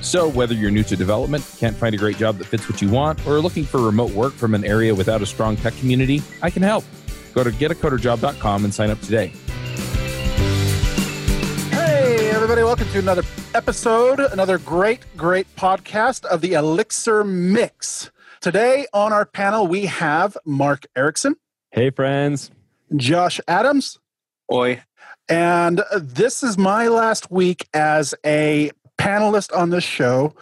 So, whether you're new to development, can't find a great job that fits what you want, or are looking for remote work from an area without a strong tech community, I can help. Go to getacoderjob.com and sign up today. Hey, everybody, welcome to another episode, another great, great podcast of the Elixir Mix. Today on our panel, we have Mark Ericksen. Hey, friends. Josh Adams. Oi. And this is my last week as a panelist on this show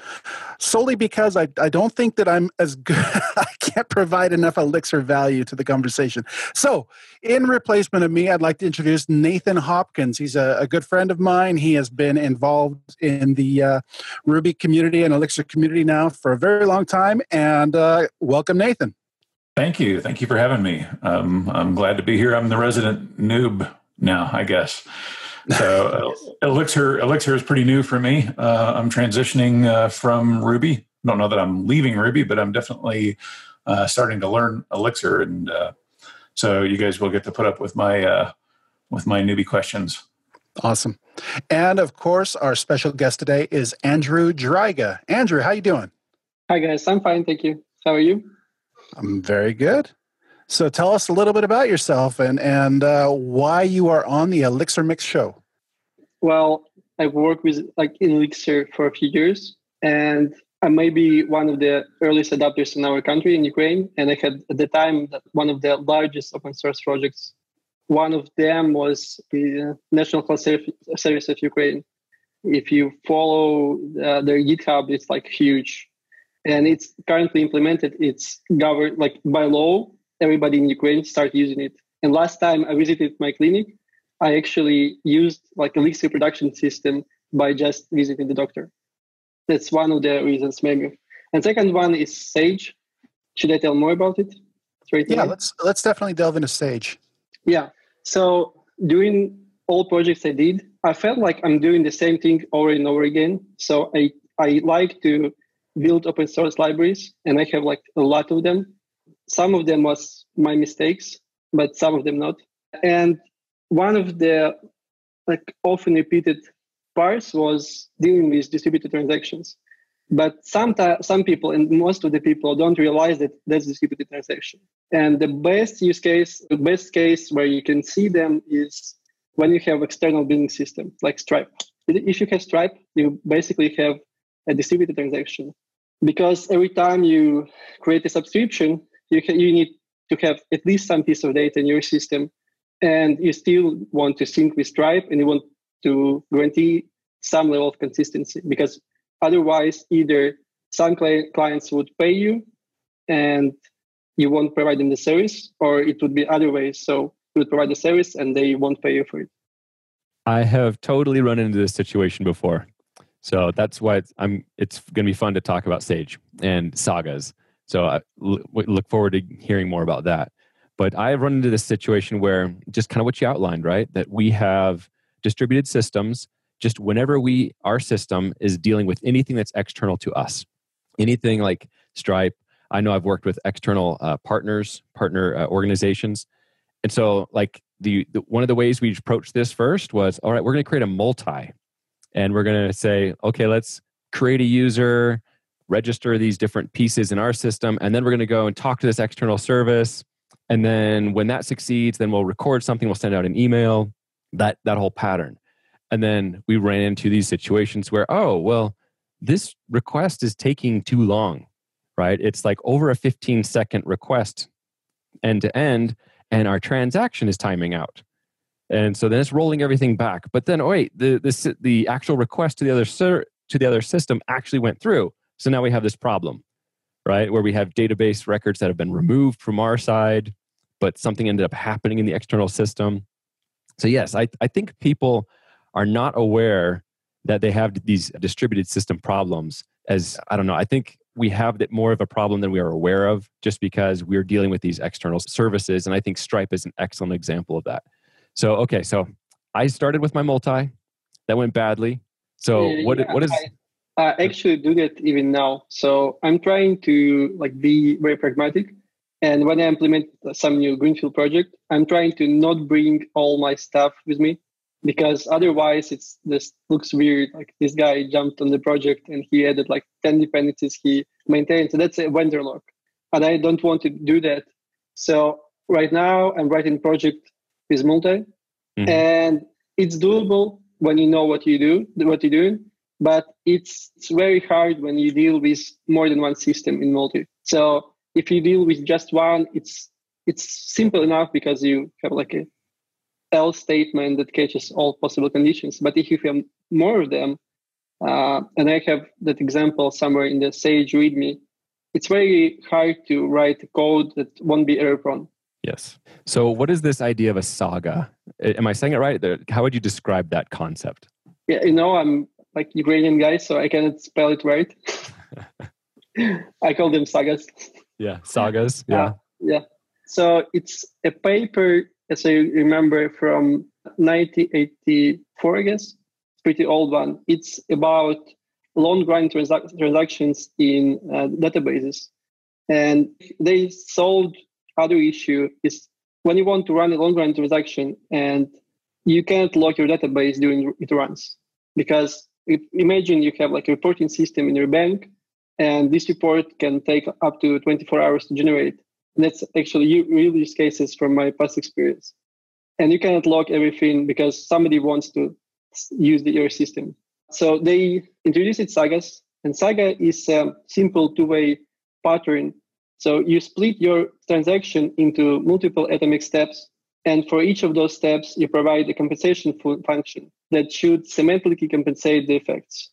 solely because I, I don't think that I'm as good. I can't provide enough elixir value to the conversation. So, in replacement of me, I'd like to introduce Nathan Hopkins. He's a, a good friend of mine. He has been involved in the uh, Ruby community and Elixir community now for a very long time. And uh, welcome, Nathan. Thank you. Thank you for having me. Um, I'm glad to be here. I'm the resident noob now, I guess. So uh, Elixir Elixir is pretty new for me. Uh, I'm transitioning uh, from Ruby. Don't know that I'm leaving Ruby, but I'm definitely uh, starting to learn Elixir, and uh, so you guys will get to put up with my uh, with my newbie questions. Awesome, and of course, our special guest today is Andrew Dryga. Andrew, how you doing? Hi guys, I'm fine, thank you. How are you? I'm very good. So tell us a little bit about yourself and and uh, why you are on the Elixir Mix show. Well, I've worked with like Elixir for a few years, and I may be one of the earliest adopters in our country in Ukraine. And I had at the time one of the largest open source projects. One of them was the National Health Service of Ukraine. If you follow uh, their GitHub, it's like huge, and it's currently implemented. It's governed like by law everybody in Ukraine start using it. And last time I visited my clinic, I actually used like a Elixir production system by just visiting the doctor. That's one of the reasons, maybe. And second one is Sage. Should I tell more about it? Right yeah, let's let's definitely delve into Sage. Yeah. So during all projects I did, I felt like I'm doing the same thing over and over again. So I I like to build open source libraries, and I have like a lot of them some of them was my mistakes but some of them not. And one of the like often repeated parts was dealing with distributed transactions. But sometimes some people and most of the people don't realize that that's distributed transaction. And the best use case the best case where you can see them is when you have external billing system like stripe. If you have stripe you basically have a distributed transaction. Because every time you create a subscription you, can, you need to have at least some piece of data in your system and you still want to sync with stripe and you want to guarantee some level of consistency because otherwise either some clients would pay you and you won't provide them the service or it would be other ways. So you would provide the service and they won't pay you for it. I have totally run into this situation before. So that's why it's, i'm it's going to be fun to talk about sage and sagas so I look forward to hearing more about that. But I've run into this situation where just kind of what you outlined, right? That we have distributed systems. Just whenever we our system is dealing with anything that's external to us, anything like Stripe. I know I've worked with external uh, partners, partner uh, organizations, and so like the, the one of the ways we approached this first was all right. We're going to create a multi, and we're going to say, okay, let's create a user register these different pieces in our system, and then we're going to go and talk to this external service. And then when that succeeds, then we'll record something, we'll send out an email, that, that whole pattern. And then we ran into these situations where, oh, well, this request is taking too long, right? It's like over a 15 second request end to end, and our transaction is timing out. And so then it's rolling everything back. But then, oh, wait, the, the, the actual request to the other ser- to the other system actually went through. So now we have this problem, right? Where we have database records that have been removed from our side, but something ended up happening in the external system. So, yes, I, I think people are not aware that they have these distributed system problems as I don't know. I think we have that more of a problem than we are aware of just because we're dealing with these external services. And I think Stripe is an excellent example of that. So, okay, so I started with my multi, that went badly. So, Yeah, what, yeah, what is, I, I actually do that even now. So I'm trying to like be very pragmatic. And when I implement some new greenfield project, I'm trying to not bring all my stuff with me because otherwise it's this looks weird. Like this guy jumped on the project and he added like 10 dependencies he maintained. So that's a vendor lock. And I don't want to do that. So right now I'm writing project with multi Mhm. and it's doable when you know what you do, what you're doing but it's, it's very hard when you deal with more than one system in multi. So if you deal with just one, it's it's simple enough because you have like a else statement that catches all possible conditions. But if you have more of them, uh, and I have that example somewhere in the Sage README, it's very hard to write code that won't be error prone. yes. So, what is this idea of a saga? Am I saying it right? How would you describe that concept? Yeah, you know, I'm like Ukrainian guy, so I cannot spell it right. I call them sagas. Yeah. Sagas. Yeah. Uh, yeah. So it's a paper, as I remember, from 1984, I guess. Pretty old one. It's about long run transac- transactions in uh, databases. And they solved other issue is when you want to run a long run transaction and you can't lock your database during it runs. Because imagine you have like a reporting system in your bank and this report can take up to 24 hours to generate. And that's actually real use cases from my past experience. And you cannot log everything because somebody wants to use the, your system. So they introduced Sagas, and Saga is a simple two-way pattern. So you split your transaction into multiple atomic steps, and for each of those steps, you provide a compensation fu- function that should semantically compensate the effects.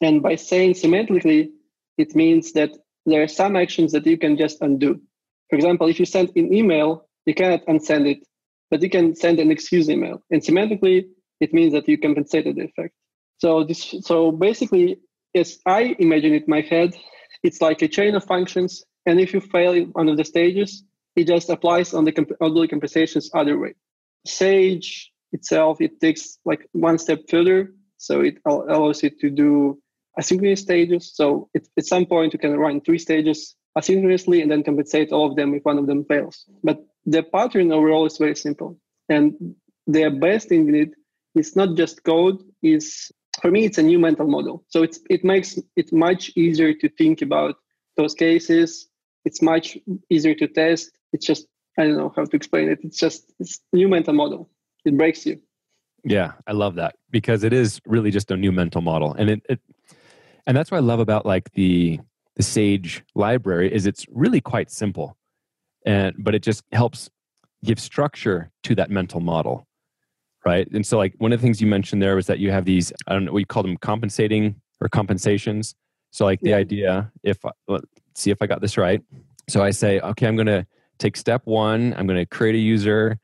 And by saying semantically, it means that there are some actions that you can just undo. For example, if you send an email, you cannot unsend it, but you can send an excuse email. And semantically, it means that you compensated the effect. So this, so basically, as I imagine it in my head, it's like a chain of functions. And if you fail in one of the stages, it just applies on the comp- all the compensations other way. Sage itself, it takes like one step further. So it allows you to do asynchronous stages. So it, at some point you can run three stages asynchronously and then compensate all of them if one of them fails. But the pattern overall is very simple. And the best thing in it is not just code, is for me it's a new mental model. So it's it makes it much easier to think about those cases. It's much easier to test. It's just I don't know how to explain it. It's just it's new mental model. It breaks you. Yeah, I love that because it is really just a new mental model, and it, it and that's what I love about like the the Sage library is it's really quite simple, and but it just helps give structure to that mental model, right? And so like one of the things you mentioned there was that you have these I don't know we call them compensating or compensations. So like the Yeah. idea if let's see if I got this right. So I say okay, I'm going to take step one. I'm going to create a user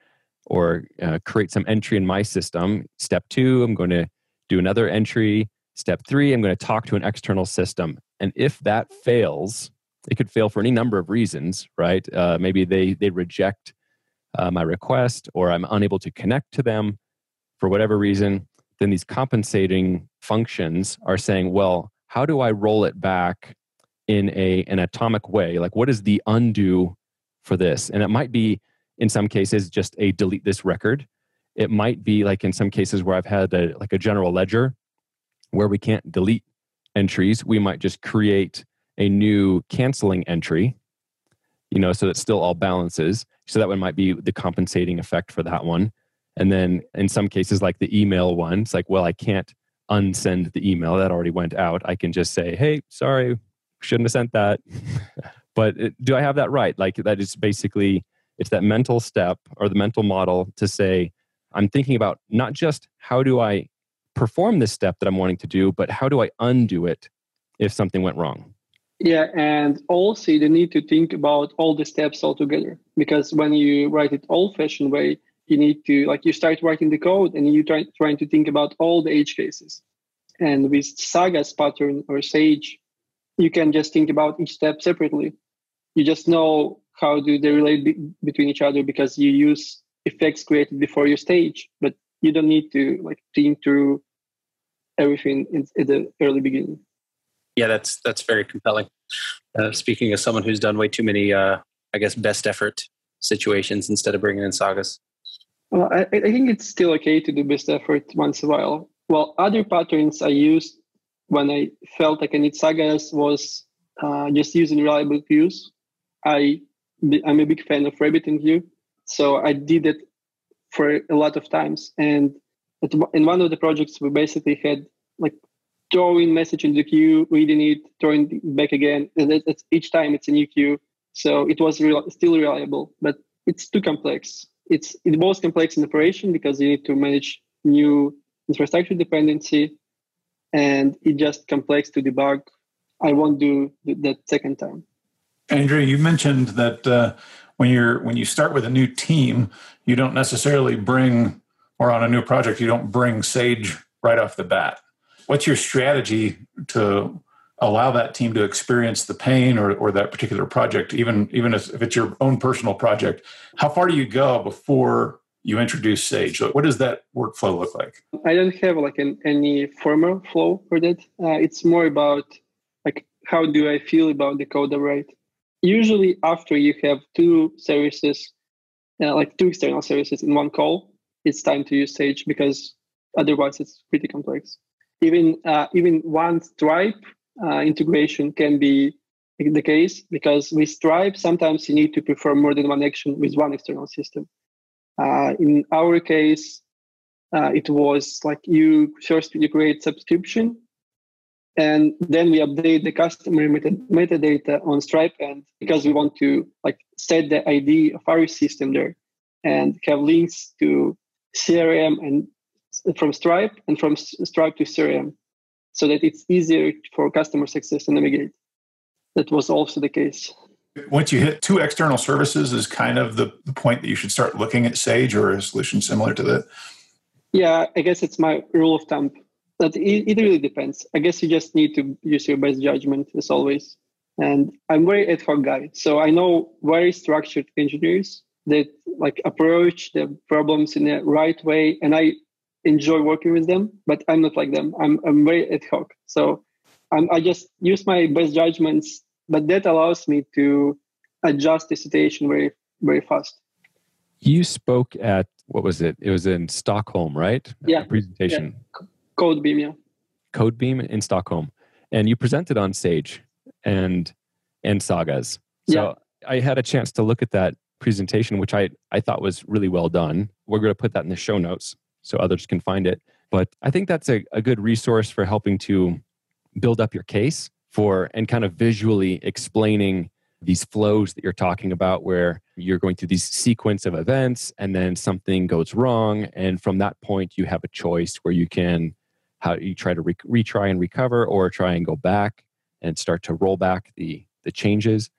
or uh, create some entry in my system. Step two, I'm going to do another entry. Step three, I'm going to talk to an external system. And if that fails, it could fail for any number of reasons, right? Uh, maybe they they reject uh, my request, or I'm unable to connect to them for whatever reason. Then these compensating functions are saying, well, how do I roll it back in a an atomic way? Like, what is the undo for this? And it might be in some cases just a delete this record. It might be like in some cases where i've had a, like a general ledger where we can't delete entries we might just create a new canceling entry you know so that still all balances. So that one might be the compensating effect for that one. And then in some cases like the email one it's like well i can't unsend the email. That already went out. I can just say hey sorry shouldn't have sent that. But do i have that right? Like that is basically it's that mental step or the mental model to say i'm thinking about not just how do i perform this step that i'm wanting to do but how do i undo it if something went wrong Yeah, and also you need to think about all the steps altogether because when you write it old-fashioned way, you need to like you start writing the code and you try trying to think about all the edge cases. And with Saga's pattern or Sage, you can just think about each step separately. You just know how do they relate be- between each other because you use effects created before your stage, but you don't need to like think through everything in, in the early beginning. Yeah, that's that's very compelling. Uh, speaking as someone who's done way too many, uh, I guess, best effort situations instead of bringing in sagas. Well, I, I think it's still okay to do best effort once in a while. Well, other patterns I used when I felt like I need sagas was uh, just using reliable views. I I'm a big fan of Rabbit and RabbitMQ, so I did it for a lot of times. And in one of the projects, we basically had like throwing message in the queue, reading it, throwing it back again, and it's, each time it's a new queue. So it was real, still reliable, but it's too complex. It's it was complex in operation because you need to manage new infrastructure dependency, and it just complex to debug. I won't do that second time. Andrew, you mentioned that uh, when you're when you start with a new team, you don't necessarily bring or on a new project, you don't bring Sage right off the bat. What's your strategy to allow that team to experience the pain or, or that particular project, even even if it's your own personal project? How far do you go before you introduce Sage? What does that workflow look like? I don't have like an, any formal flow for that. Uh, it's more about like how do I feel about the code I write. Usually, after you have two services, uh, like two external services in one call, it's time to use Sage because otherwise it's pretty complex. Even uh, even one Stripe uh, integration can be the case because with Stripe sometimes you need to perform more than one action with one external system. Uh, in our case, uh, it was like you first you create subscription, and then we update the customer meta- metadata on Stripe, and because we want to like set the ID of our system there, and have links to CRM and from Stripe and from Stripe to CRM so that it's easier for customer success to navigate. That was also the case. Once you hit two external services is kind of the, the point that you should start looking at Sage or a solution similar to that. Yeah, I guess it's my rule of thumb. But it, it really depends. I guess you just need to use your best judgment as always. And I'm very ad hoc guy. So I know very structured engineers that like approach the problems in the right way and i enjoy working with them but i'm not like them i'm, I'm very ad hoc so I'm, i just use my best judgments but that allows me to adjust the situation very very fast you spoke at what was it it was in stockholm right yeah A presentation yeah. Codebeam yeah Codebeam in stockholm and you presented on sage and and sagas so yeah. i had a chance to look at that presentation, which I, I thought was really well done. We're going to put that in the show notes so others can find it. But I think that's a, a good resource for helping to build up your case for and kind of visually explaining these flows that you're talking about where you're going through these sequence of events and then something goes wrong and from that point you have a choice where you can how you try to re- retry and recover or try and go back and start to roll back the the changes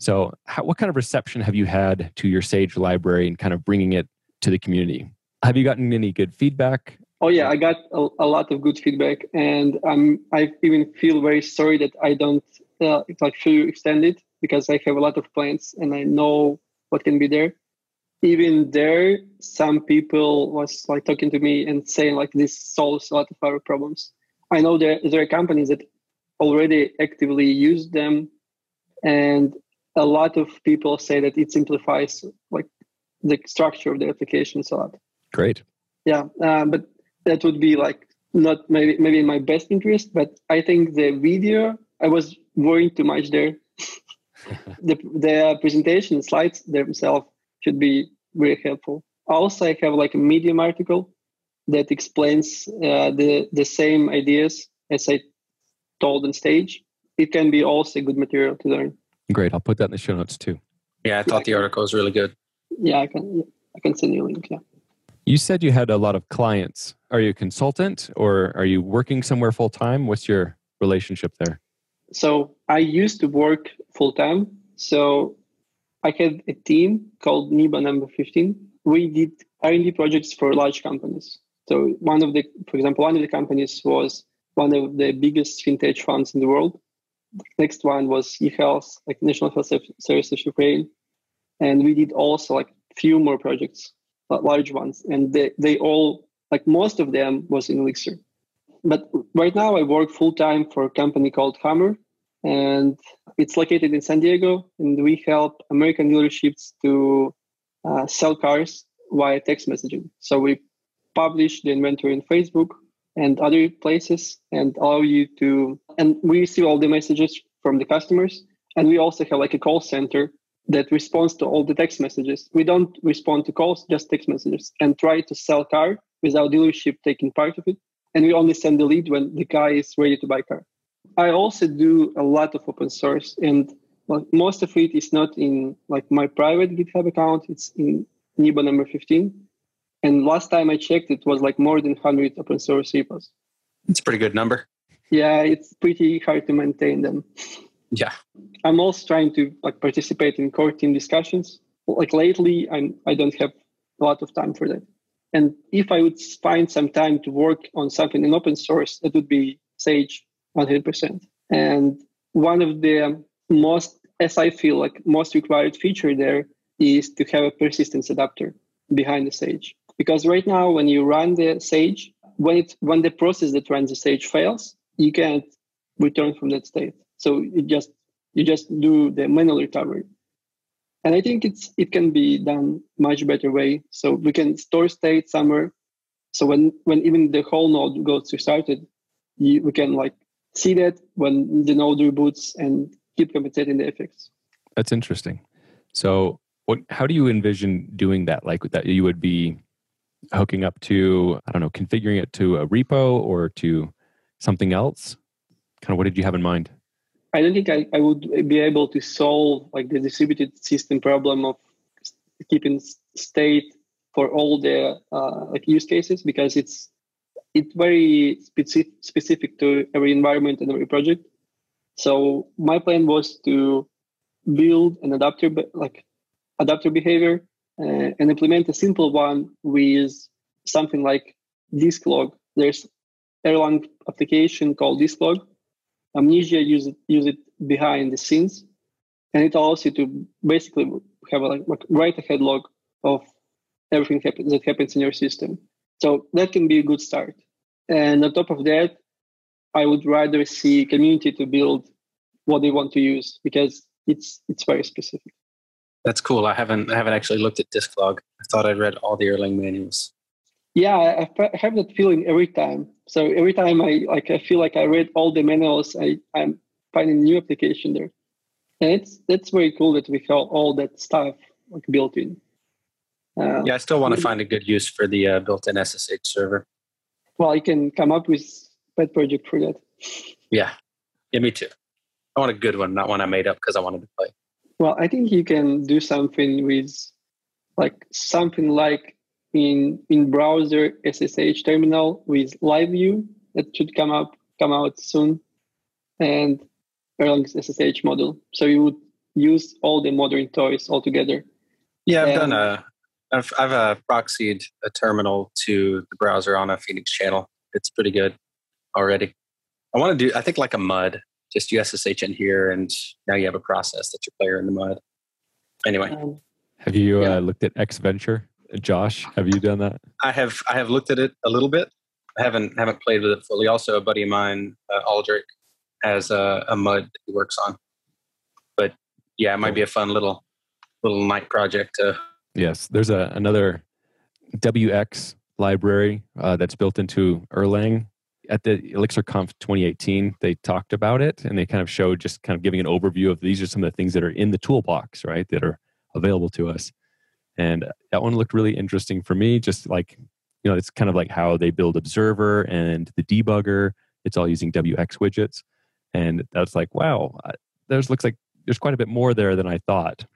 so, how, what kind of reception have you had to your Sage library and kind of bringing it to the community? Have you gotten any good feedback? Oh yeah, I got a, a lot of good feedback, and um, I even feel very sorry that I don't uh, like fully extend it because I have a lot of plans and I know what can be there. Even there, some people was like talking to me and saying like this solves a lot of our problems. I know there there are companies that already actively use them, and a lot of people say that it simplifies like the structure of the applications a lot. Great. Yeah, uh, but that would be like not maybe maybe in my best interest, but I think the video I was worrying too much there. the the presentation slides themselves should be very helpful. Also, I have like a Medium article that explains uh, the the same ideas as I told on stage. It can be also good material to learn. Great. I'll put that in the show notes too. Yeah, I thought the article was really good. Yeah, I can I can send you a link. Yeah. You said you had a lot of clients. Are you a consultant or are you working somewhere full time? What's your relationship there? So I used to work full time. So I had a team called Nebo number 15. We did R&D projects for large companies. So one of the, for example, one of the companies was one of the biggest fintech funds in the world. The next one was eHealth, like National Health Service of Ukraine, and we did also like few more projects, large ones, and they they all like most of them was in Elixir. But right now I work full time for a company called Hammer, and it's located in San Diego, and we help American dealerships to uh, sell cars via text messaging. So we publish the inventory in Facebook and other places and allow you to and we receive all the messages from the customers. And we also have like a call center that responds to all the text messages. We don't respond to calls just text messages and try to sell car without dealership taking part of it. And we only send the lead when the guy is ready to buy car i also do a lot of open source and well, most of it is not in like my private github account it's in Nebo number 15 and last time I checked, it was like more than 100 open source repos. It's a pretty good number. Yeah, it's pretty hard to maintain them. Yeah. I'm also trying to like participate in core team discussions. Like lately, I'm I don't have a lot of time for that. And if I would find some time to work on something in open source, it would be Sage 100%. And one of the most, as I feel like most required feature there is to have a persistence adapter behind the Sage. Because right now when you run the sage when it when the process that runs the sage fails you can't return from that state. So you just you just do the manual recovery. And i think it's it can be done much better way. So we can store state somewhere. So when when even the whole node goes restarted you, we can like see that when the node reboots and keep compensating the effects that's interesting so what how do you envision doing that like that you would be hooking up to, I don't know, configuring it to a repo or to something else? Kind of what did you have in mind? I don't think I, I would be able to solve like the distributed system problem of keeping state for all the uh, like use cases because it's it's very specific specific to every environment and every project. So my plan was to build an adapter like adapter behavior uh, and implement a simple one with something like disklog. There's Erlang application called disklog. Mnesia use it, use it behind the scenes, and it allows you to basically have a like, write ahead log of everything that happens in your system. So that can be a good start. And on top of that, I would rather see community to build what they want to use because it's it's very specific. That's cool. I haven't I haven't actually looked at Disklog. I thought I'd read all the Erlang manuals. Yeah, I have that feeling every time. So every time I like, I feel like I read all the manuals. I I'm finding a new application there, and it's that's very cool that we have all that stuff like built in. Uh, yeah, I still want to find a good use for the uh, built-in SSH server. Well, you can come up with pet project for that. Yeah, yeah, me too. I want a good one, not one I made up because I wanted to play. Well, I think you can do something with like something like in in browser SSH terminal with live view that should come up come out soon and Erlang's SSH model. So you would use all the modern toys all together. Yeah, I've and, done a I've I've uh, proxied a terminal to the browser on a Phoenix channel. It's pretty good already. I want to do I think like a mud just USSH in here, and now you have a process that your player in the mud. Anyway, um, have you yeah. uh, looked at ExVenture, Josh? Have you done that? I have. I have looked at it a little bit. I haven't haven't played with it fully. Also, a buddy of mine, uh, Oestrich, has a, a mud he works on. But yeah, it might be a fun little little night project. To... Yes, there's a another WX library uh, that's built into Erlang at the ElixirConf 2018, they talked about it and they kind of showed just kind of giving an overview of these are some of the things that are in the toolbox, right, that are available to us. And that one looked really interesting for me, just like, you know, it's kind of like how they build Observer and the debugger. It's all using wxWidgets. And that's like, wow, there's looks like there's quite a bit more there than I thought.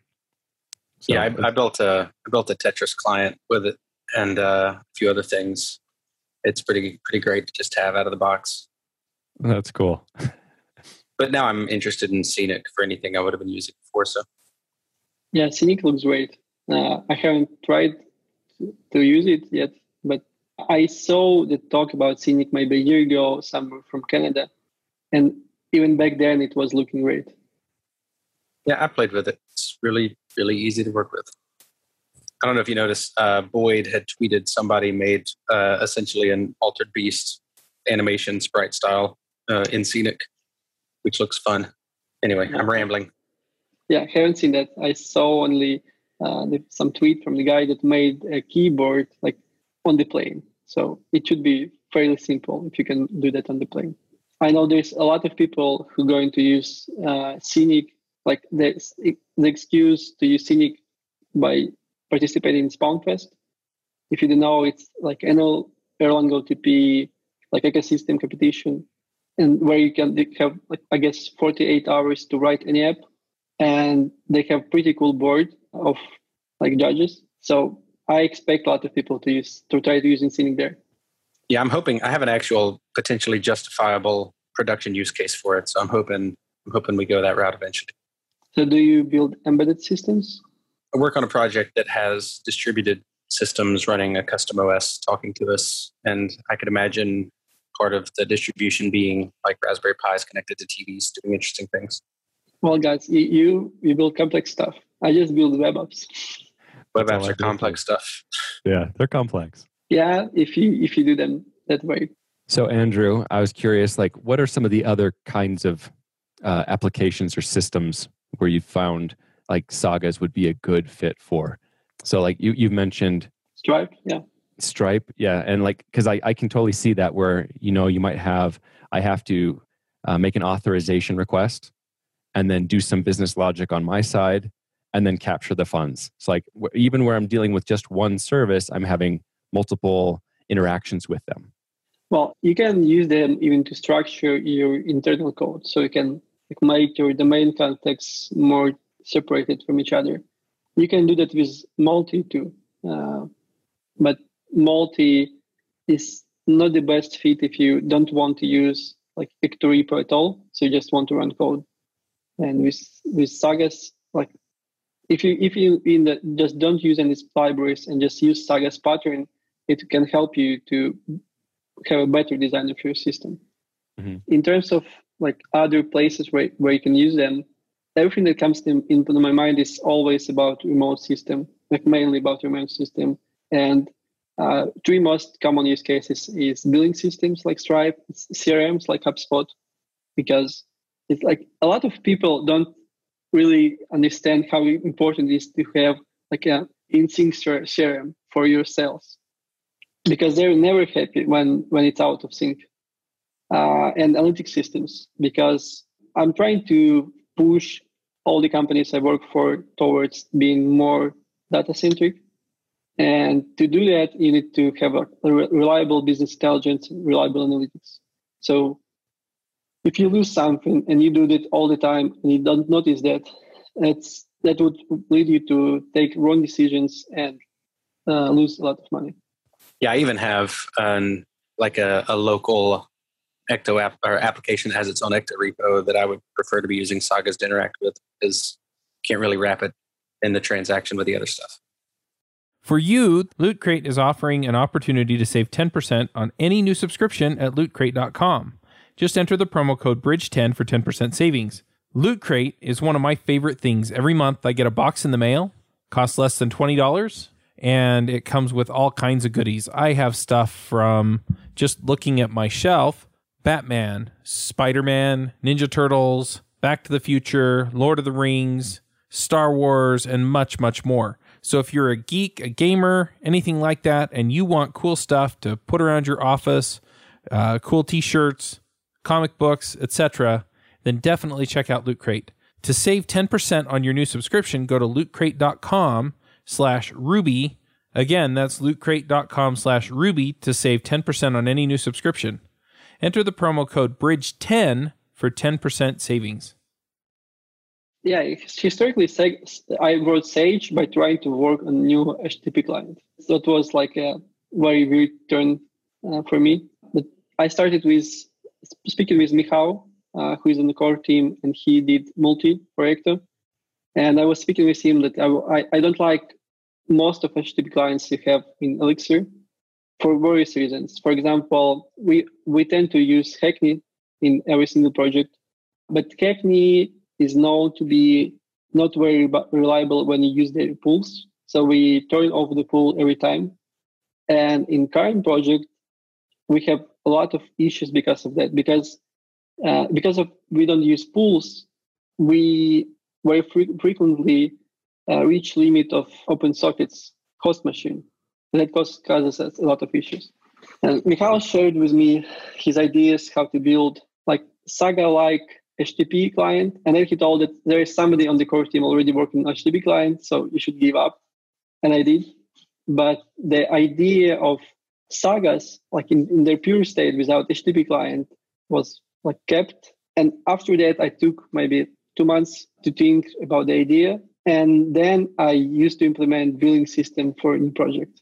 So, yeah, I, I, built a I built a Tetris client with it and uh, a few other things it's pretty pretty great to just have out of the box. That's cool. but now I'm interested in Scenic for anything I would have been using before. So yeah, Scenic looks great. Uh, I haven't tried to use it yet, but I saw the talk about Scenic maybe a year ago somewhere from Canada, and even back then it was looking great. Yeah, I played with it. It's really, really easy to work with. I don't know if you noticed, uh, Boyd had tweeted somebody made uh, essentially an altered beast animation sprite style uh, in Scenic, which looks fun. Anyway, I'm rambling. Yeah, I haven't seen that. I saw only uh, some tweet from the guy that made a keyboard like on the plane. So it should be fairly simple if you can do that on the plane. I know there's a lot of people who are going to use uh, Scenic, like the, the excuse to use Scenic by participating in SpawnFest. If you don't know, it's like annual Erlang OTP like ecosystem competition, and where you can have like I guess 48 hours to write any app, and they have pretty cool board of like judges. So I expect a lot of people to use to try to use Scenic there. Yeah, I'm hoping I have an actual potentially justifiable production use case for it. So I'm hoping I'm hoping we go that route eventually. So do you build embedded systems? I work on a project that has distributed systems running a custom OS talking to us. And I could imagine part of the distribution being like Raspberry Pis connected to TVs doing interesting things. Well, guys, you you build complex stuff. I just build web apps. Web apps are complex stuff. Yeah, they're complex. Yeah, if you if you do them that way. So, Andrew, I was curious, like, what are some of the other kinds of uh, applications or systems where you found like sagas would be a good fit for? So, like you you mentioned Stripe, yeah. Stripe, yeah, and like because I I can totally see that where you know you might have I have to uh, make an authorization request and then do some business logic on my side and then capture the funds. It's like even where I'm dealing with just one service, I'm having multiple interactions with them. Well, you can use them even to structure your internal code. So you can make your domain context more separated from each other. You can do that with multi too. Uh, but multi is not the best fit if you don't want to use like Ecto repo at all. So you just want to run code. And with with Sagas, like if you if you in the, just don't use any libraries and just use Sagas pattern, it can help you to have a better design of your system. Mm-hmm. In terms of like other places where, where you can use them, everything that comes in, into my mind is always about remote system, like mainly about remote system. And uh, three most common use cases is billing systems like Stripe, CRMs like HubSpot, because it's like a lot of people don't really understand how important it is to have like a in-sync CRM for your sales because they're never happy when when it's out of sync uh, and analytic systems because i'm trying to push all the companies i work for towards being more data centric and to do that you need to have a, a reliable business intelligence reliable analytics. So if you lose something and you do that all the time and you don't notice that it's that would lead you to take wrong decisions and uh, lose a lot of money. Yeah, I even have an like a, a local Ecto app or application has its own Ecto repo that I would prefer to be using Sagas to interact with because can't really wrap it in the transaction with the other stuff. For you, Loot Crate is offering an opportunity to save 10% on any new subscription at lootcrate.com. Just enter the promo code BRIDGE10 for 10% savings. Loot Crate is one of my favorite things. Every month I get a box in the mail, costs less than $20 and it comes with all kinds of goodies. I have stuff from just looking at my shelf Batman, Spider Man, Ninja Turtles, Back to the Future, Lord of the Rings, Star Wars, and much, much more. So if you're a geek, a gamer, anything like that, and you want cool stuff to put around your office, uh, cool t-shirts, comic books, etc., then definitely check out Loot Crate. To save 10% on your new subscription, go to lootcrate.com slash ruby. Again, that's lootcrate.com slash ruby to save 10% on any new subscription. Enter the promo code BRIDGE10 for 10% savings. Yeah, historically, I wrote Sage by trying to work on new HTTP client. That was like a very weird turn uh, for me. But I started with speaking with Michał, uh, who is on the core team, and he did multi Ecto. And I was speaking with him that I, I, I don't like most of HTTP clients you have in Elixir for various reasons. For example, we, we tend to use Hackney in every single project. But Hackney is known to be not very reliable when you use their pools. So we turn off the pool every time. And in current project, we have a lot of issues because of that. Because uh, because of we don't use pools, we very fre- frequently uh, reach limit of open sockets host machine. And that causes, causes a lot of issues. And Michał shared with me his ideas how to build like Saga-like HTTP client. And then he told that there is somebody on the core team already working on HTTP client, so you should give up. And I did. But the idea of sagas, like in, in their pure state without HTTP client, was like kept. And after that, I took maybe two months to think about the idea. And then I used to implement billing system for a new project.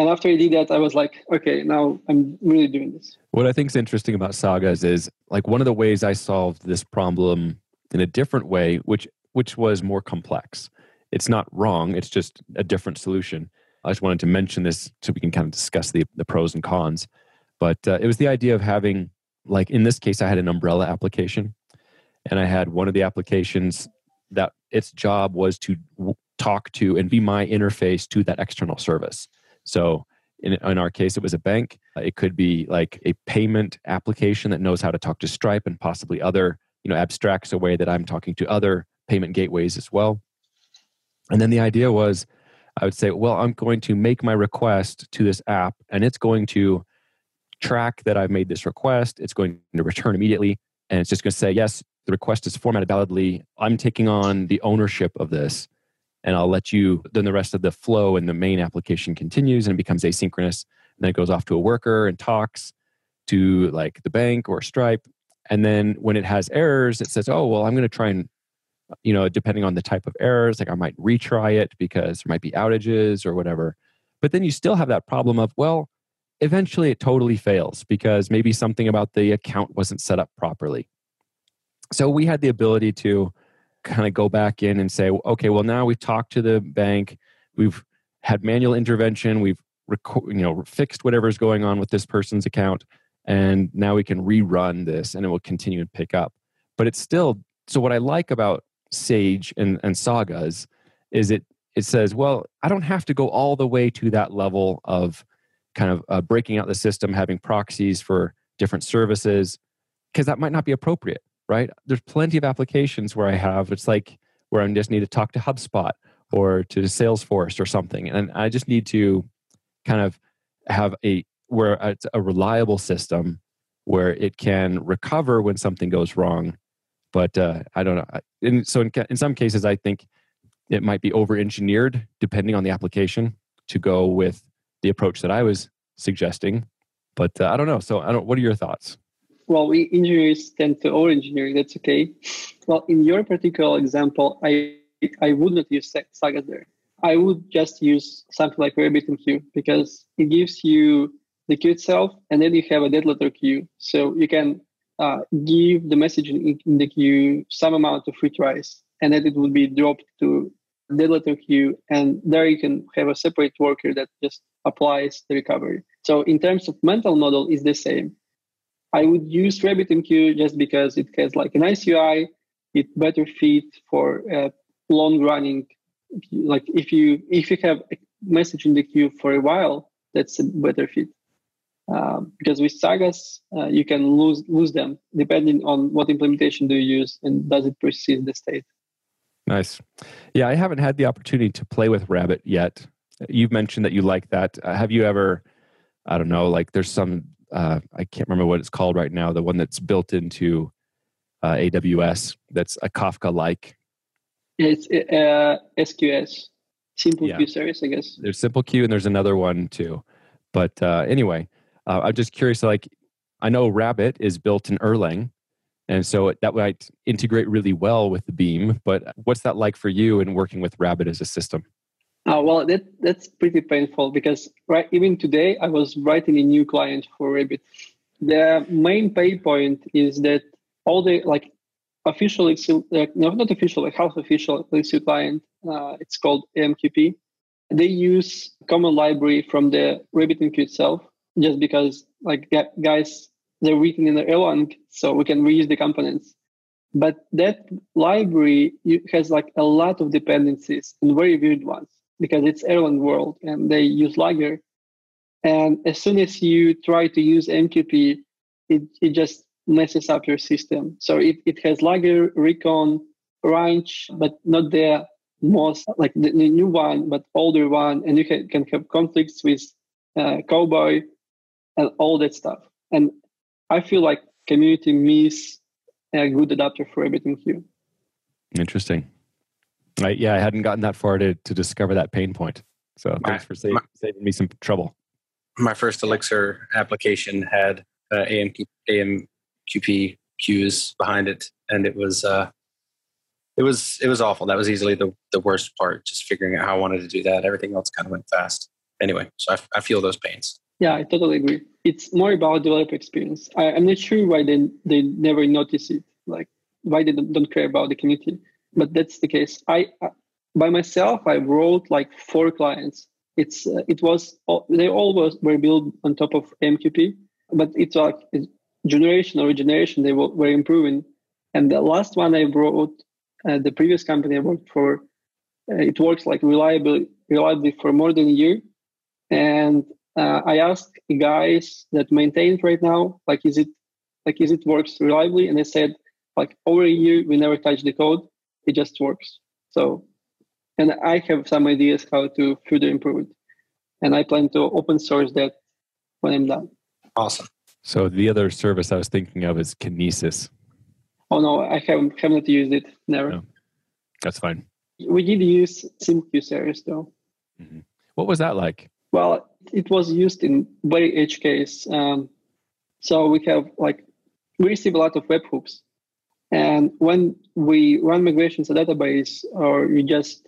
And after I did that, I was like, okay, now I'm really doing this. What I think is interesting about sagas is like one of the ways I solved this problem in a different way, which which was more complex. It's not wrong, it's just a different solution. I just wanted to mention this so we can kind of discuss the, the pros and cons. But uh, it was the idea of having, like in this case, I had an umbrella application, and I had one of the applications that its job was to talk to and be my interface to that external service. So in, in our case, it was a bank. Uh, it could be like a payment application that knows how to talk to Stripe and possibly other, you know, abstracts a way that I'm talking to other payment gateways as well. And then the idea was I would say, well, I'm going to make my request to this app and it's going to track that I've made this request. It's going to return immediately. And it's just going to say, yes, the request is formatted validly. I'm taking on the ownership of this. And I'll let you, then the rest of the flow and the main application continues and it becomes asynchronous. And then it goes off to a worker and talks to like the bank or Stripe. And then when it has errors, it says, oh, well, I'm going to try and you know, depending on the type of errors, like I might retry it because there might be outages or whatever. But then you still have that problem of, well, eventually it totally fails because maybe something about the account wasn't set up properly. So we had the ability to kind of go back in and say, okay, well, now we've talked to the bank, we've had manual intervention, we've you know fixed whatever's going on with this person's account, and now we can rerun this and it will continue to pick up. But it's still so. What I like about Sage and, and sagas is it it says, well, I don't have to go all the way to that level of kind of uh, breaking out the system, having proxies for different services, because that might not be appropriate, right? There's plenty of applications where I have, it's like where I just need to talk to HubSpot or to Salesforce or something. And I just need to kind of have a, where it's a reliable system where it can recover when something goes wrong but uh, I don't know. In, so in, in some cases, I think it might be over engineered depending on the application to go with the approach that I was suggesting. But uh, I don't know. So I don't. What are your thoughts? Well, we engineers tend to over engineer. That's okay. Well, in your particular example, I I would not use Saga there. I would just use something like RabbitMQ because it gives you the queue itself, and then you have a dead letter queue, so you can uh, give the message in, in, the queue some amount of retries, and then it will be dropped to dead letter queue, and there you can have a separate worker that just applies the recovery. So in terms of mental model, is the same. I would use RabbitMQ just because it has like a nice UI. It better fit for uh, long running. Like if you if you have a message in the queue for a while, that's a better fit. Um, because with sagas uh, you can lose lose them depending on what implementation do you use and does it persist the state nice yeah i haven't had the opportunity to play with rabbit yet you've mentioned that you like that uh, have you ever i don't know like there's some uh, i can't remember what it's called right now the one that's built into uh, aws that's a kafka like it's uh, sqs simple yeah. queue service i guess there's simple queue and there's another one too but uh, anyway uh, I'm just curious, like, I know Rabbit is built in Erlang, and so that might integrate really well with the Beam. But what's that like for you in working with Rabbit as a system? Uh, well, that that's pretty painful because right even today I was writing a new client for Rabbit. The main pain point is that all the like official Excel, like, no, not official, like half official Elixir client, uh, it's called AMQP. They use common library from the RabbitMQ itself, just because like guys they're written in the Erlang, so we can reuse the components. but that library has like a lot of dependencies and very weird ones because it's Erlang world and they use Lager. And as soon as you try to use MQP, it, it just messes up your system. So it, it has Lager, Recon, Ranch, but not the most like the, the new one, but older one. And you can, can have conflicts with uh, Cowboy and all that stuff. And I feel like community miss a good adapter for RabbitMQ. Interesting. I, yeah, I hadn't gotten that far to, to discover that pain point. So my, thanks for save, my, saving me some trouble. My first Elixir application had uh, AMQ, AMQP queues behind it, and it was uh, it was it was awful. That was easily the the worst part. Just figuring out how I wanted to do that. Everything else kind of went fast. Anyway, so I, I feel those pains. Yeah, I totally agree. It's more about developer experience. I, am not sure why they they never notice it, like why they don't, don't care about the community. But that's the case. I, I by myself, I wrote like four clients. It's uh, it was they all was, were built on top of MQP, but it's like generation or generation they were, were improving. And the last one I wrote, uh, the previous company I worked for, uh, it works like reliably reliably for more than a year. And uh, I asked guys that maintain it right now, like, is it like is it works reliably? And they said, like over a year we never touch the code, it just works. So, and I have some ideas how to further improve it, and I plan to open source that when I'm done. Awesome. So the other service I was thinking of is Kinesis. Oh no, I haven't haven't used it. Never. No. That's fine. We did use SymQ service though. Mm-hmm. What was that like? Well, it was used in very edge case. Um, so we have like we receive a lot of webhooks, and when we run migrations to database, or we just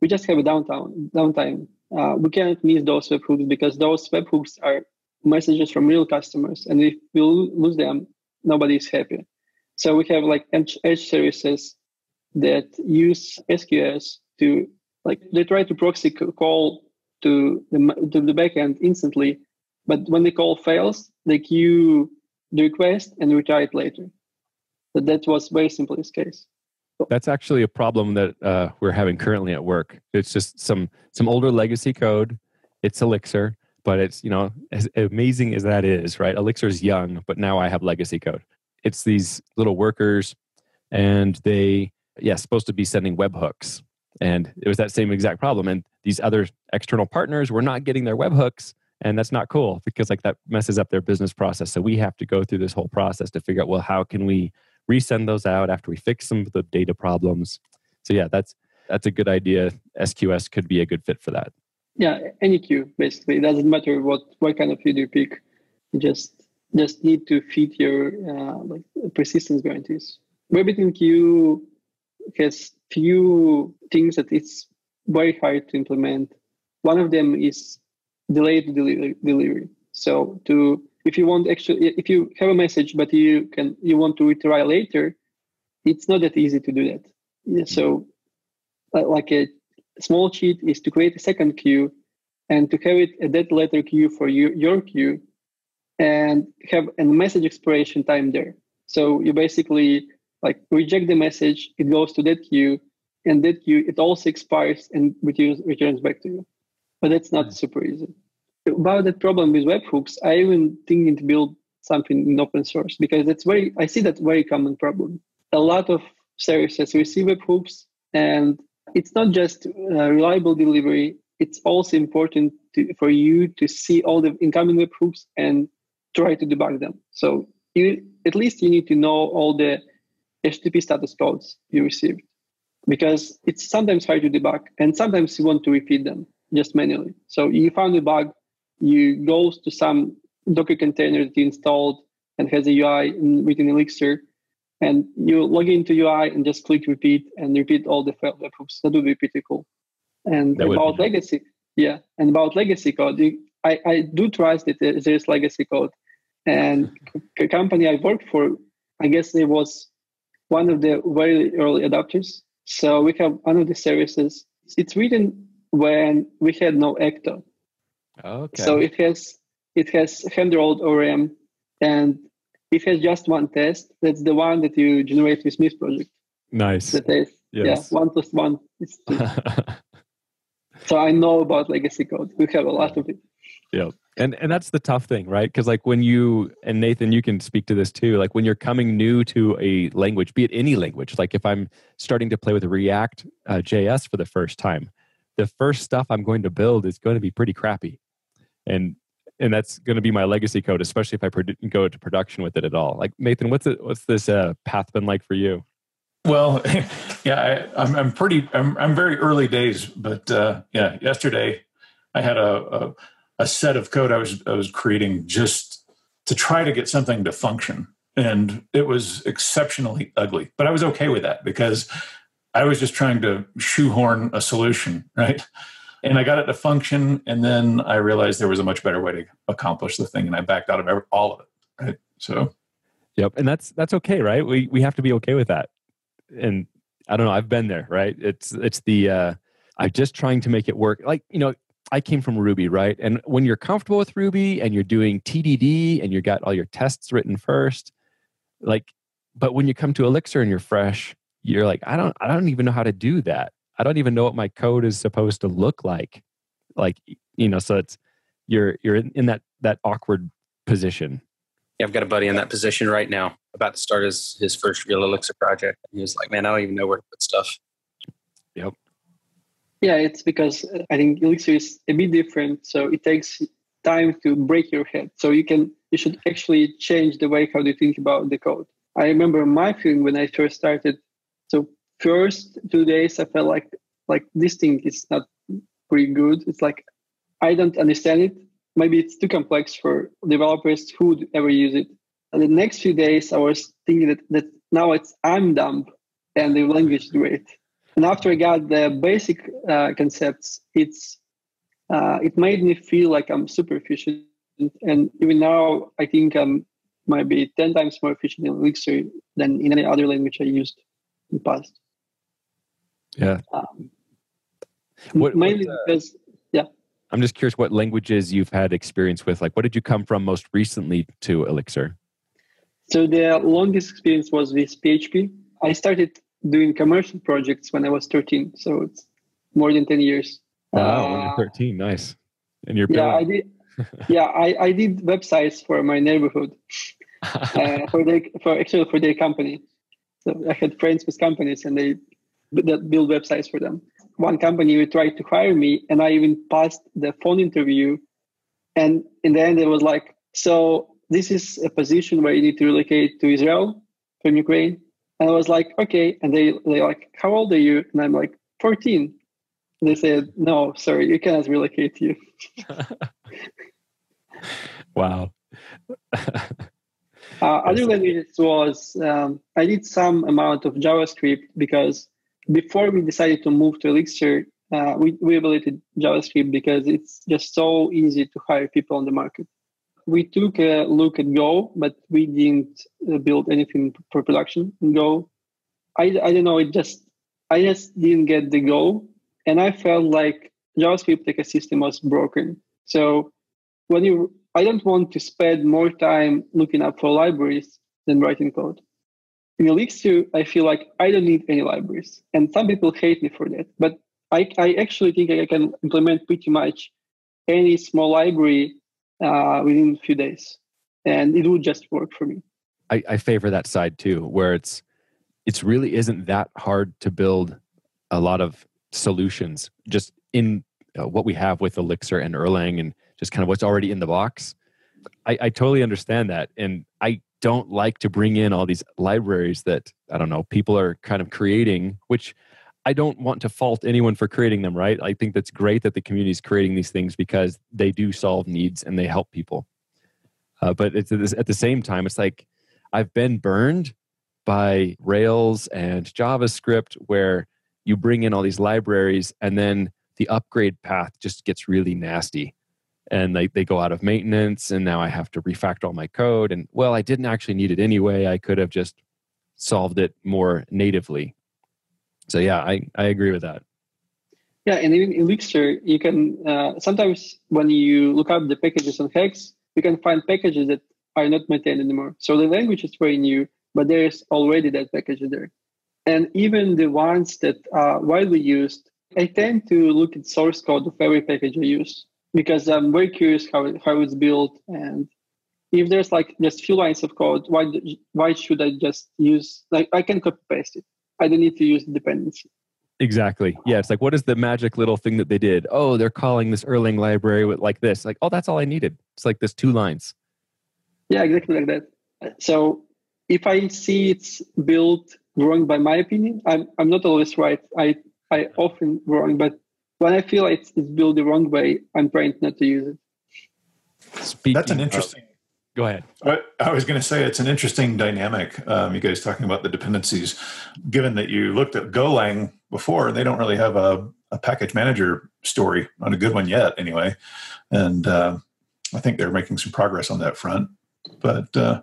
we just have a downtime downtime. Uh, we cannot miss those webhooks because those webhooks are messages from real customers, and if we lose them, nobody is happy. So we have like edge services that use SQS to like they try to proxy call to the, to the backend instantly. But when the call fails, they queue the request and retry it later. So that was very simple use case. That's actually a problem that uh, we're having currently at work. It's just some some older legacy code. It's Elixir, but it's you know as amazing as that is, right? Elixir is young, but now I have legacy code. It's these little workers, and they yeah supposed to be sending webhooks, and it was that same exact problem. And these other external partners were not getting their webhooks. And that's not cool because like that messes up their business process. So we have to go through this whole process to figure out, well, how can we resend those out after we fix some of the data problems? So yeah, that's that's a good idea. SQS could be a good fit for that. Yeah, any queue basically. It doesn't matter what what kind of queue you pick. You just just need to feed your uh, like persistence guarantees. RabbitMQ has few things that it's very hard to implement. One of them is delayed delivery. So to if you want actually if you have a message but you can you want to retry later, it's not that easy to do that. So uh, like a small cheat is to create a second queue and to have it a dead letter queue for you, your queue and have a message expiration time there. So you basically like reject the message, it goes to that queue, and that queue it also expires and returns returns back to you. But that's not mm-hmm. super easy. About that problem with webhooks, I even thinking to build something in open source because it's very I see that very common problem. A lot of services receive webhooks, and it's not just uh, reliable delivery. It's also important to, for you to see all the incoming webhooks and try to debug them. So you at least you need to know all the HTTP status codes you received because it's sometimes hard to debug and sometimes you want to repeat them just manually. So you found a bug, you go to some Docker container that you installed and has a UI in, within Elixir, and you log into UI and just click repeat and repeat all the failed webhooks. That would be pretty cool. And that about legacy, yeah, and about legacy code, I, I do trust that there is legacy code. And the company I worked for, I guess it was one of the very early adopters. So we have one of the services. It's written when we had no Ecto. Okay. So it has it has hand-rolled ORM, and it has just one test, that's the one that you generate with Smith project. Nice. The test. Yes. Yeah, one plus one is two. so I know about legacy code. We have a lot of it. Yeah. And and that's the tough thing, right? Because like when you and Nathan, you can speak to this too. Like when you're coming new to a language, be it any language, like if I'm starting to play with React uh, JS for the first time, the first stuff I'm going to build is going to be pretty crappy, and and that's going to be my legacy code, especially if I produ- go to production with it at all. Like Nathan, what's it? What's this uh, path been like for you? Well, yeah, I, I'm, I'm pretty, I'm, I'm very early days, but uh, yeah, yesterday I had a, a, a set of code I was I was creating just to try to get something to function, and it was exceptionally ugly. But I was okay with that because I was just trying to shoehorn a solution, right? And I got it to function, and then I realized there was a much better way to accomplish the thing, and I backed out of every, all of it, right? So, yep, and that's that's okay, right? We we have to be okay with that and I don't know, I've been there, right? It's it's the uh I'm just trying to make it work. Like, you know, I came from Ruby, right? And when you're comfortable with Ruby and you're doing TDD and you got all your tests written first, like but when you come to Elixir and you're fresh, you're like, I don't I don't even know how to do that. I don't even know what my code is supposed to look like. Like, you know, so it's you're you're in, in that that awkward position. Yeah, I've got a buddy in that position right now about to start his his first real Elixir project. And He was like, "Man, I don't even know where to put stuff." Yep. Yeah, it's because uh, I think Elixir is a bit different, so it takes time to break your head. So you can you should actually change the way how you think about the code. I remember my feeling when I first started. So first two days, I felt like like this thing is not pretty good. It's like I don't understand it. Maybe it's too complex for developers who would ever use it. And the next few days, I was thinking that, that now it's I'm dumb and the language do it. And after I got the basic uh, concepts, it's uh, it made me feel like I'm super efficient. And even now, I think I'm might be 10 times more efficient in Elixir than in any other language I used in the past. Yeah. Um, What- mainly what, uh, because, yeah. I'm just curious what languages you've had experience with. Like, what did you come from most recently to Elixir? So the longest experience was with PHP. I started doing commercial projects when I was 13, so it's more than 10 years. Wow, when Uh, you're 13, nice. And you're yeah, I did. Yeah, I, I did websites for my neighborhood, uh, for their for actually for their company. So I had friends with companies, and they that build websites for them. One company tried to hire me, and I even passed the phone interview. And in the end, it was like, so this is a position where you need to relocate to Israel from Ukraine. And I was like, okay. And they they like, how old are you? And I'm like, 14. And they said, no, sorry, you cannot relocate to you. wow. Uh, other languages was um, I did some amount of JavaScript because before we decided to move to Elixir, uh, we, we evaluated JavaScript because it's just so easy to hire people on the market. We took a look at Go, but we didn't uh, build anything for production in Go. I, I don't know, it just I just didn't get the Go, and I felt like JavaScript ecosystem was broken. So when you I don't want to spend more time looking up for libraries than writing code. In Elixir, I feel like I don't need any libraries. And some people hate me for that. But I, I actually think I can implement pretty much any small library uh, within a few days. And it would just work for me. I, I favor that side too, where it's it's really isn't that hard to build a lot of solutions just in uh, what we have with Elixir and Erlang and just kind of what's already in the box. I, I totally understand that, and I don't like to bring in all these libraries that I don't know people are kind of creating, which I don't want to fault anyone for creating them. Right? I think that's great that the community is creating these things because they do solve needs and they help people. Uh, but at the same time, it's like I've been burned by Rails and JavaScript where you bring in all these libraries and then the upgrade path just gets really nasty. And they, they go out of maintenance and now I have to refactor all my code. And well, I didn't actually need it anyway. I could have just solved it more natively. So yeah, I, I agree with that. Yeah, and even Elixir, you can uh, sometimes when you look up the packages on Hex, you can find packages that are not maintained anymore. So the language is very new, but there's already that package there. And even the ones that are widely used, I tend to look at source code of every package I use because I'm very curious how it, how it's built and if there's like just few lines of code, why why should I just use like I can copy paste it? I don't need to use the dependency. Exactly. Yeah, it's like what is the magic little thing that they did? Oh, they're calling this Erlang library with like this. Like, oh, that's all I needed. It's like this two lines. Yeah, exactly like that. So if I see it's built wrong by my opinion, I'm I'm not always right. I I often wrong, but when I feel it's, it's built the wrong way, I'm trying not to use it. Speaking That's an interesting. Of, go ahead. I was going to say it's an interesting dynamic. Um, you guys talking about the dependencies, given that you looked at Golang before, they don't really have a, a package manager story on a good one yet, anyway. And uh, I think they're making some progress on that front. But uh,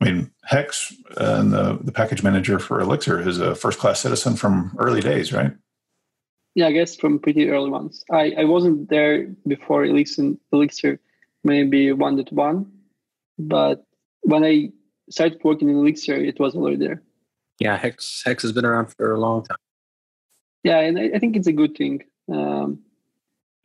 I mean, Hex and the, the package manager for Elixir is a first class citizen from early days, right? Yeah, I guess from pretty early ones. I, I wasn't there before Elixir, Elixir maybe one to one, but when I started working in Elixir, it was already there. Yeah, Hex Hex has been around for a long time. Yeah, and I, I think it's a good thing. Um,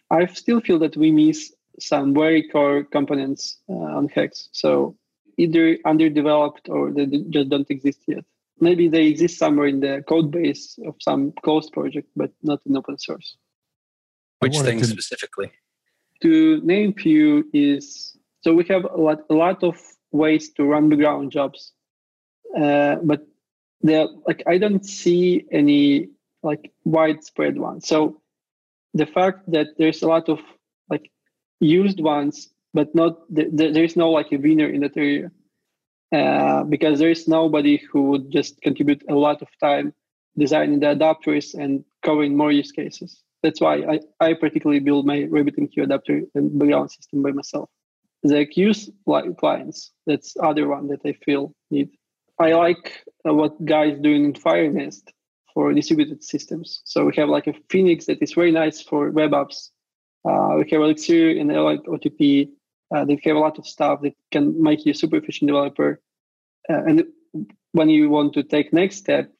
I still feel that we miss some very core components uh, on Hex. So either underdeveloped or they just don't exist yet. Maybe they exist somewhere in the code base of some closed project, but not in open source. Which things to, specifically? To name few is so we have a lot, a lot of ways to run background jobs, uh, but there like I don't see any like widespread ones. So the fact that there's a lot of like used ones but not there is no like a winner in that area uh, because there is nobody who would just contribute a lot of time designing the adapters and covering more use cases. That's why I, I particularly build my RabbitMQ adapter and background system by myself. The Q's clients, that's other one that I feel need. I like uh, what guys doing in FireNest for distributed systems. So we have like a Phoenix that is very nice for web apps. Uh, we have Elixir and like OTP uh, they have a lot of stuff that can make you a super efficient developer. Uh, and when you want to take next step,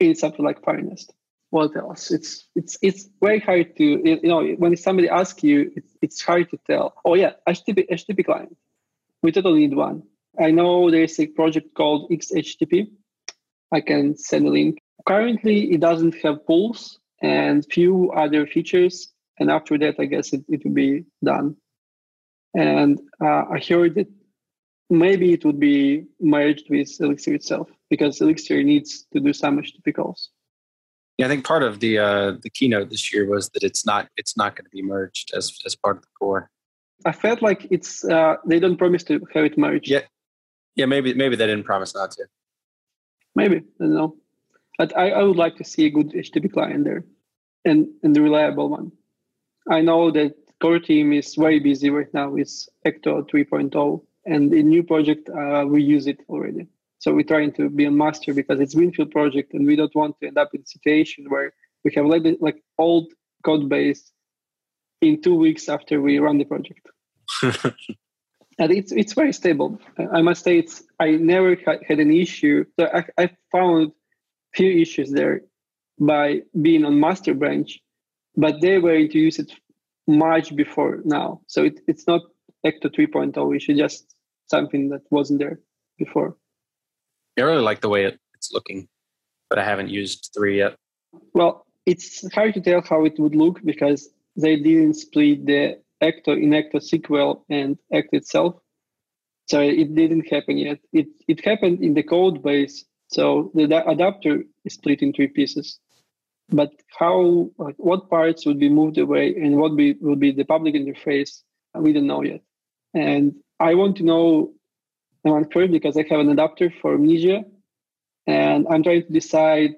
it's something like FireNest. What else? It's it's it's very hard to you know when somebody asks you, it's, it's hard to tell. Oh yeah, HTTP HTTP client. We totally need one. I know there's a project called XHTTP. I can send a link. Currently, it doesn't have pools and few other features. And after that, I guess it, it will be done. And uh, I heard that maybe it would be merged with Elixir itself because Elixir needs to do some HTTP calls. Yeah, I think part of the uh, the keynote this year was that it's not it's not going to be merged as as part of the core. I felt like it's uh, they don't promise to have it merged. Yeah, yeah, maybe maybe they didn't promise not to. Maybe I don't know, but I, I would like to see a good HTTP client there, and and the reliable one. I know that core team is very busy right now with Ecto 3.0, and in new project uh, we use it already. So we're trying to be a master because it's greenfield project, and we don't want to end up in a situation where we have like, like old code base in two weeks after we run the project. and it's it's very stable. I must say, it's I never had an issue. So I, I found few issues there by being on master branch, but they were to use it much before now. So it, it's not Ecto 3.0. It's just something that wasn't there before. I really like the way it, it's looking, but I haven't used 3 yet. Well, it's hard to tell how it would look because they didn't split the Ecto in Ecto SQL and Ecto itself. So it didn't happen yet. It, it happened in the code base. So the adapter is split in three pieces but how like what parts would be moved away and what be, will be the public interface uh, we don't know yet. And i want to know one first because i have an adapter for Mnesia and i'm trying to decide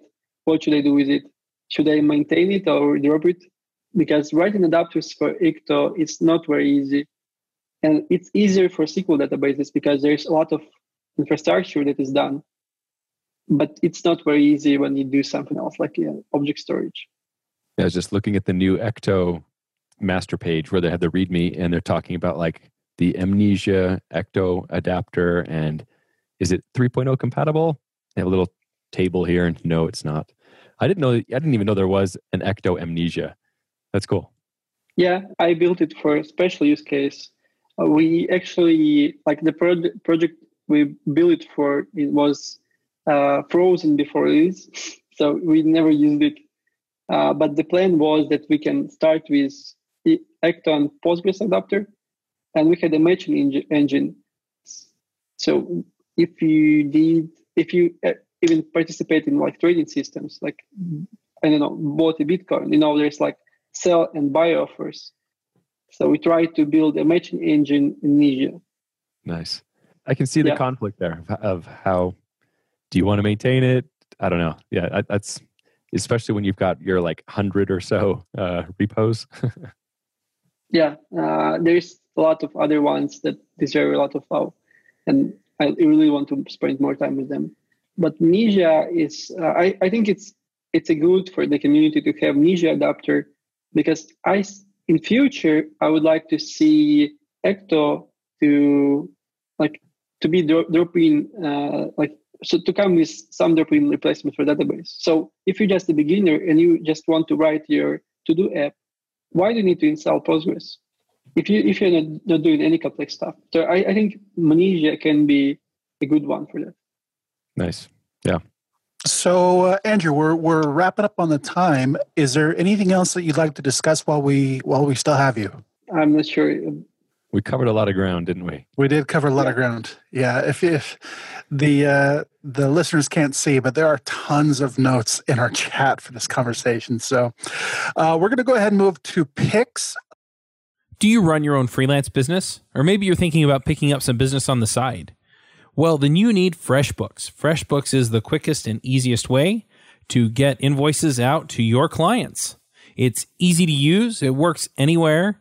what should i do with it. Should i maintain it or drop it? Because writing adapters for Ecto is not very easy. And it's easier for sql databases because there's a lot of infrastructure that is done but it's not very easy when you do something else like yeah, object storage. Yeah, I was just looking at the new Ecto master page where they had the README and they're talking about like the Mnesia Ecto adapter, and is it 3.0 compatible? I have a little table here, and no, it's not. I didn't know. I didn't even know there was an Ecto Mnesia. That's cool. Yeah, I built it for a special use case. Uh, we actually like the pro- project we built it for. It was uh, frozen before release, so we never used it. Uh, but the plan was that we can start with the Ecton Postgres adapter, and we had a matching engine. So if you did, if you uh, even participate in like trading systems, like I don't know, bought a Bitcoin, you know, there's like sell and buy offers. So we try to build a matching engine in Mnesia. Nice. I can see the yeah. conflict there of how do you want to maintain it? I don't know. Yeah, that's especially when you've got your like hundred or so uh, repos. yeah, uh, there's a lot of other ones that deserve a lot of love, and I really want to spend more time with them. But Mnesia is, uh, I, I think it's it's a good for the community to have Mnesia adapter because I in future I would like to see Ecto to like to be dropping uh, like so to come with some drop-in replacement for database. So if you're just a beginner and you just want to write your to-do app, why do you need to install Postgres? If you if you're not, not doing any complex stuff, so I, I think Mnesia can be a good one for that. Nice, yeah. So, uh, Andrew, we're we're wrapping up on the time. Is there anything else that you'd like to discuss while we while we still have you? I'm not sure. We covered a lot of ground, didn't we? We did cover a lot yeah. of ground. Yeah. If if the uh, the listeners can't see, but there are tons of notes in our chat for this conversation. So, uh, we're going to go ahead and move to picks. Do you run your own freelance business, or maybe you're thinking about picking up some business on the side? Well, then you need FreshBooks. FreshBooks is the quickest and easiest way to get invoices out to your clients. It's easy to use, it works anywhere,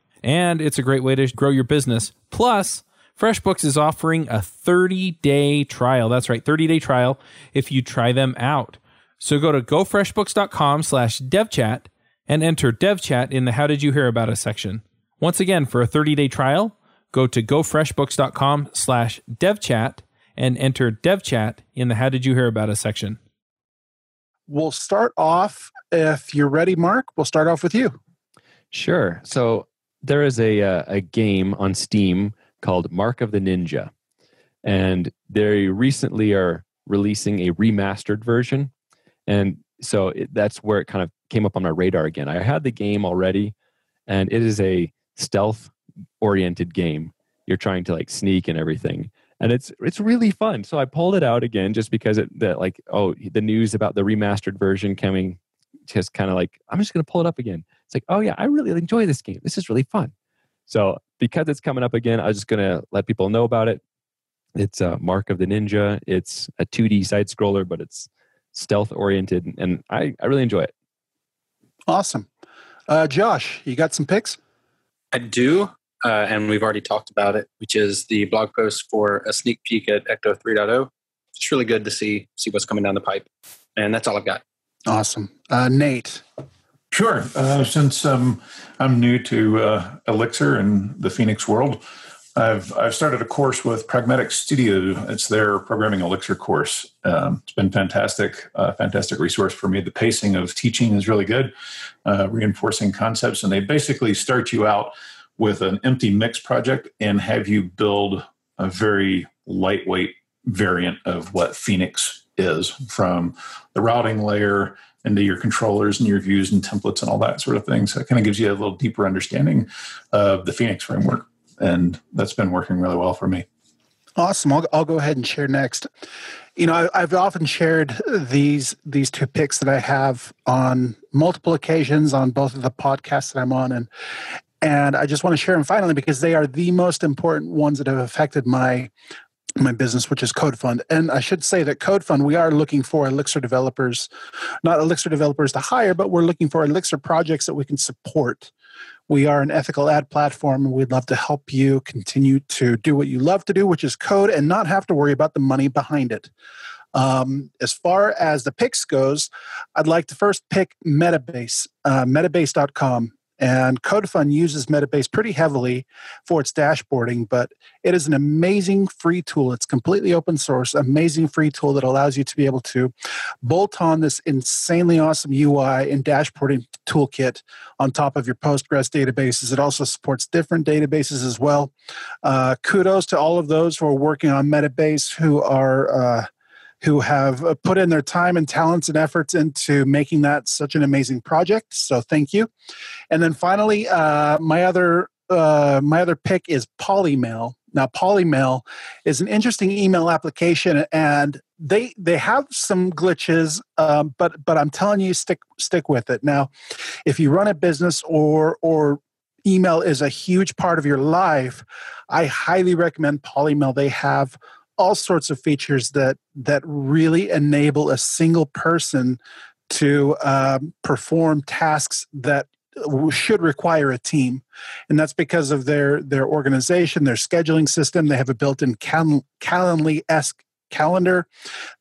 And it's a great way to grow your business. Plus, FreshBooks is offering a 30 day trial. That's right, 30 day trial if you try them out. So go to gofreshbooks.com slash devchat and enter devchat in the how did you hear about us section. Once again, for a 30 day trial, go to gofreshbooks.com slash devchat and enter devchat in the how did you hear about us section. We'll start off, if you're ready, Mark, we'll start off with you. Sure. So there is a, uh, a game on Steam called Mark of the Ninja. And they recently are releasing a remastered version. And so it, that's where it kind of came up on my radar again. I had the game already, and it is a stealth oriented game. You're trying to like sneak and everything. And it's it's really fun. So I pulled it out again just because it that like oh the news about the remastered version coming just kind of like I'm just gonna pull it up again. It's like, oh yeah, I really enjoy this game. This is really fun. So because it's coming up again, I was just gonna let people know about it. It's a Mark of the Ninja. It's a 2D side scroller, but it's stealth oriented, and I I really enjoy it. Awesome, uh, Josh, you got some picks? I do, uh, and we've already talked about it, which is the blog post for a sneak peek at Ecto 3.0. It's really good to see see what's coming down the pipe, and that's all I've got. Awesome, uh, Nate. Sure. Uh, since um, I'm new to uh, Elixir and the Phoenix world, I've I've started a course with Pragmatic Studio. It's their programming Elixir course. Um, it's been fantastic, uh, fantastic resource for me. The pacing of teaching is really good, uh, reinforcing concepts, and they basically start you out with an empty mix project and have you build a very lightweight variant of what Phoenix is from the routing layer into your controllers and your views and templates and all that sort of thing. So it kind of gives you a little deeper understanding of the Phoenix framework. And that's been working really well for me. Awesome. I'll, I'll go ahead and share next. You know, I, have often shared these these two picks that I have on multiple occasions on both of the podcasts that I'm on, and and I just want to share them finally because they are the most important ones that have affected my my business, which is CodeFund. And I should say that CodeFund, we are looking for Elixir developers, not Elixir developers to hire, but we're looking for Elixir projects that we can support. We are an ethical ad platform, and we'd love to help you continue to do what you love to do, which is code, and not have to worry about the money behind it. Um, as far as the picks goes, I'd like to first pick Metabase, uh, metabase.com. And CodeFund uses Metabase pretty heavily for its dashboarding, but it is an amazing free tool. It's completely open source, amazing free tool that allows you to be able to bolt on this insanely awesome UI and dashboarding toolkit on top of your Postgres databases. It also supports different databases as well. Uh, kudos to all of those who are working on Metabase who are. Uh, who have uh, put in their time and talents and efforts into making that such an amazing project. So thank you. And then finally, uh, my other uh, my other pick is Polymail. Now, Polymail is an interesting email application, and they they have some glitches, um, but but I'm telling you, stick stick with it. Now, if you run a business or or email is a huge part of your life, I highly recommend Polymail. They have all sorts of features that that really enable a single person to um, perform tasks that should require a team. And that's because of their their organization their scheduling system. They have a built-in Cal- calendly-esque calendar.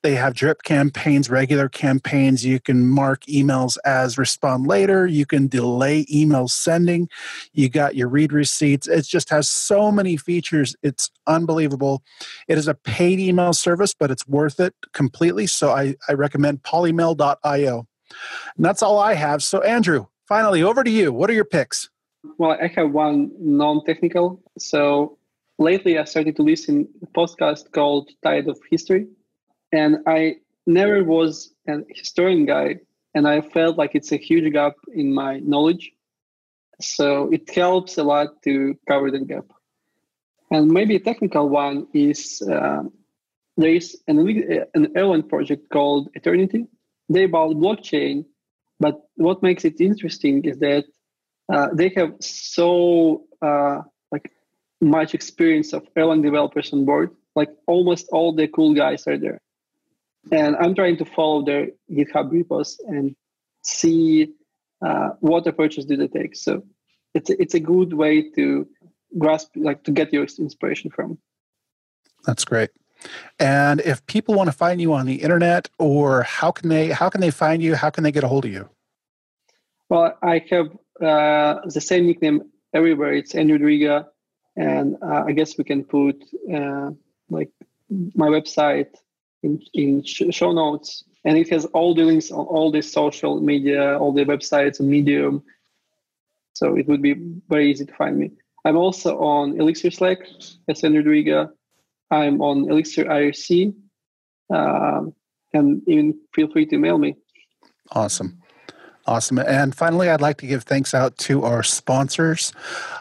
They have drip campaigns, regular campaigns. You can mark emails as respond later. You can delay email sending. You got your read receipts. It just has so many features. It's unbelievable. It is a paid email service, but it's worth it completely. So I, I recommend polymail.io. And that's all I have. So, Andrew, finally, over to you. What are your picks? Well, I have one non technical. So, lately I started to listen to a podcast called Tide of History. And I never was a historian guy, and I felt like it's a huge gap in my knowledge. So it helps a lot to cover that gap. And maybe a technical one is uh, there is an, an Erlang project called Aeternity. They about blockchain, but what makes it interesting is that uh, they have so uh, much experience of Erlang developers on board. Like almost all the cool guys are there. And I'm trying to follow their GitHub repos and see uh, what approaches do they take. So it's a, it's a good way to grasp, like to get your inspiration from. That's great. And if people want to find you on the internet, or how can they how can they find you? How can they get a hold of you? Well, I have uh, the same nickname everywhere. It's Andrew Dryga and uh, I guess we can put uh, like my website in in show notes, and it has all the links on all the social media, all the websites and Medium. So it would be very easy to find me. I'm also on Elixir Slack as Andrew Dryga. I'm on Elixir IRC, um, and even feel free to mail me. Awesome. Awesome. And finally, I'd like to give thanks out to our sponsors.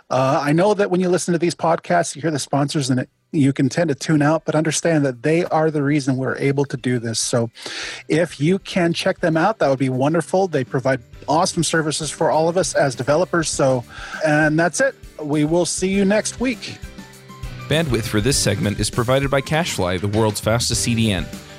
Uh, I know that when you listen to these podcasts, you hear the sponsors and it, you can tend to tune out, but understand that they are the reason we're able to do this. So if you can check them out, that would be wonderful. They provide awesome services for all of us as developers. So, and that's it. We will see you next week. Bandwidth for this segment is provided by CacheFly, the world's fastest CDN.